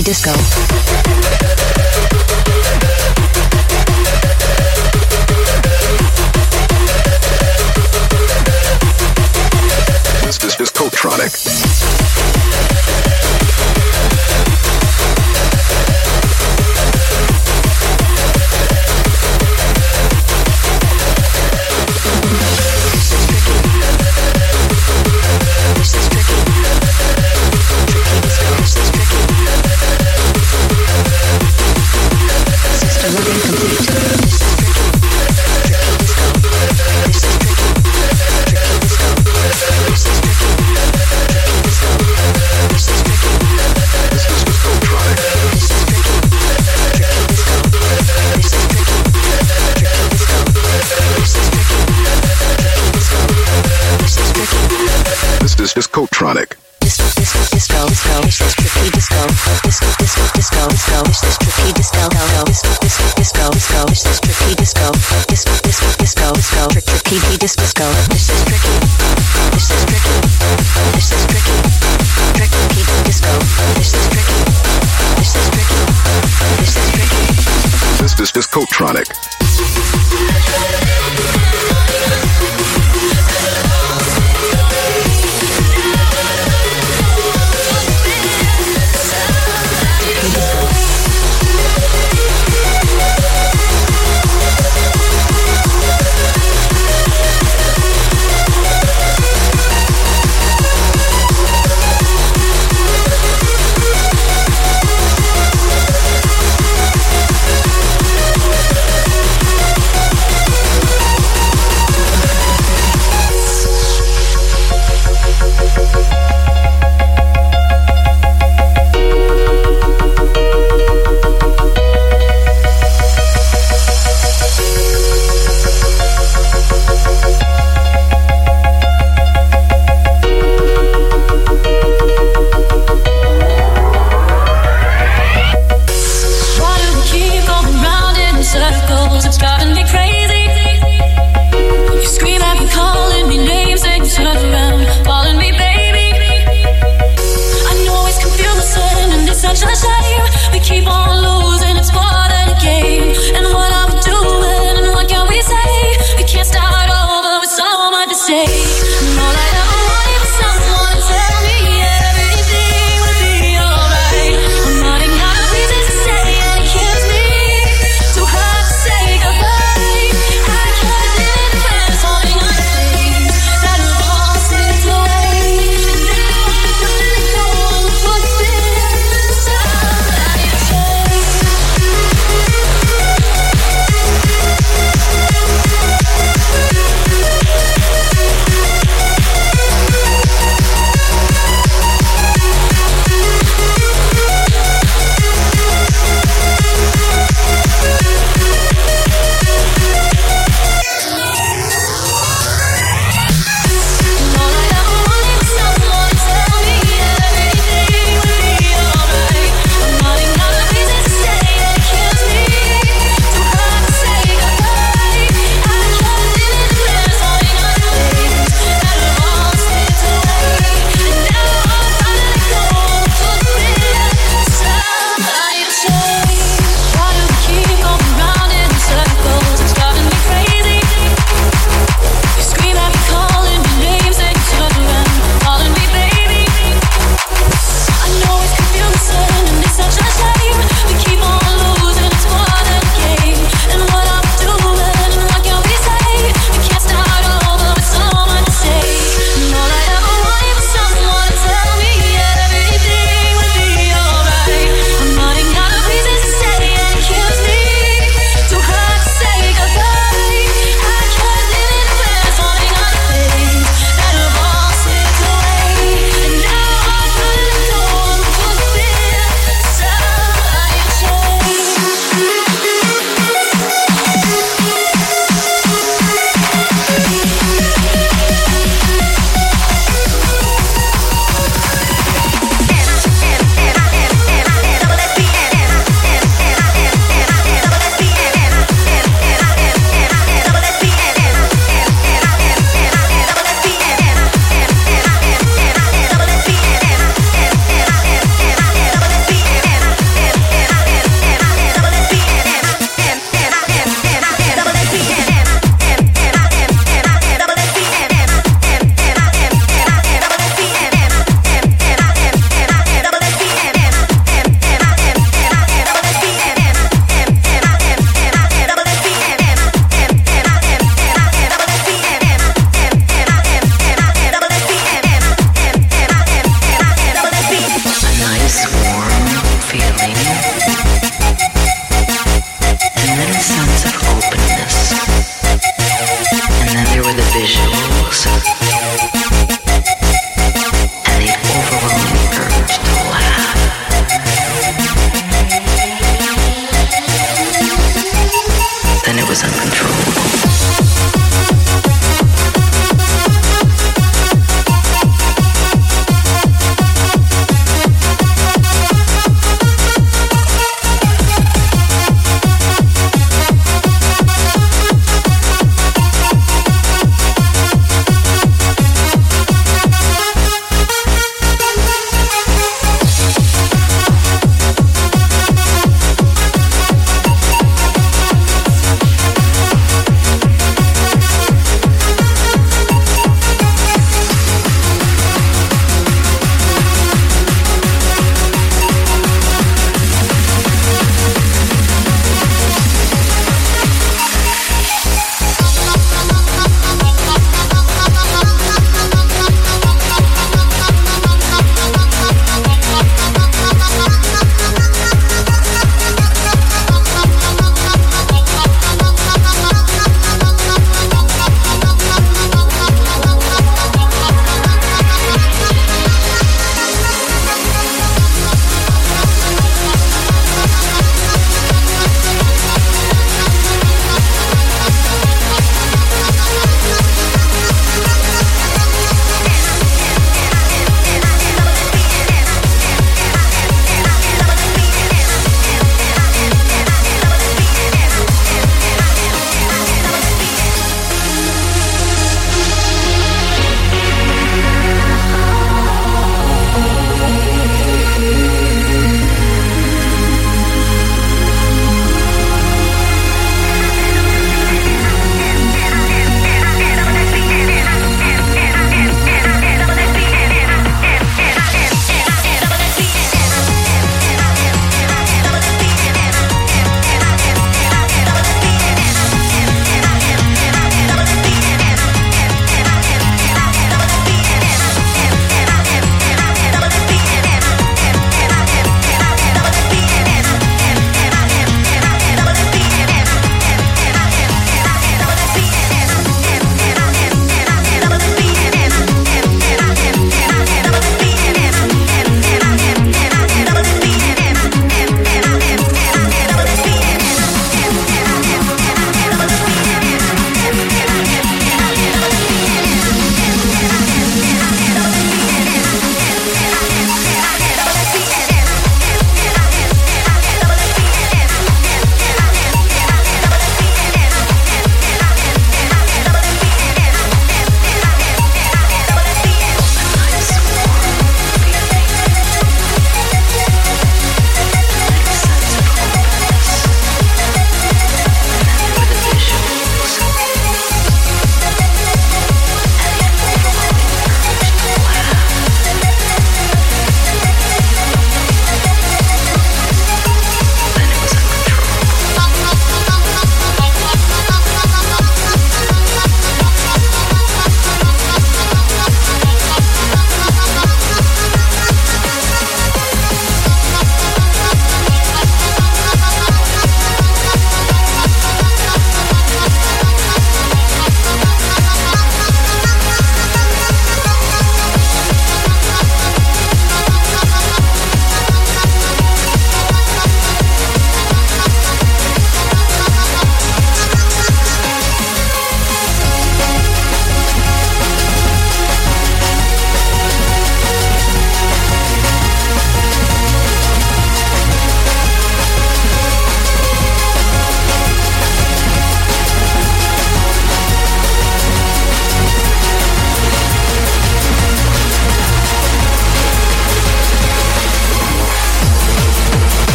tricky disco. This is Discotronic.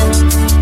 Present time.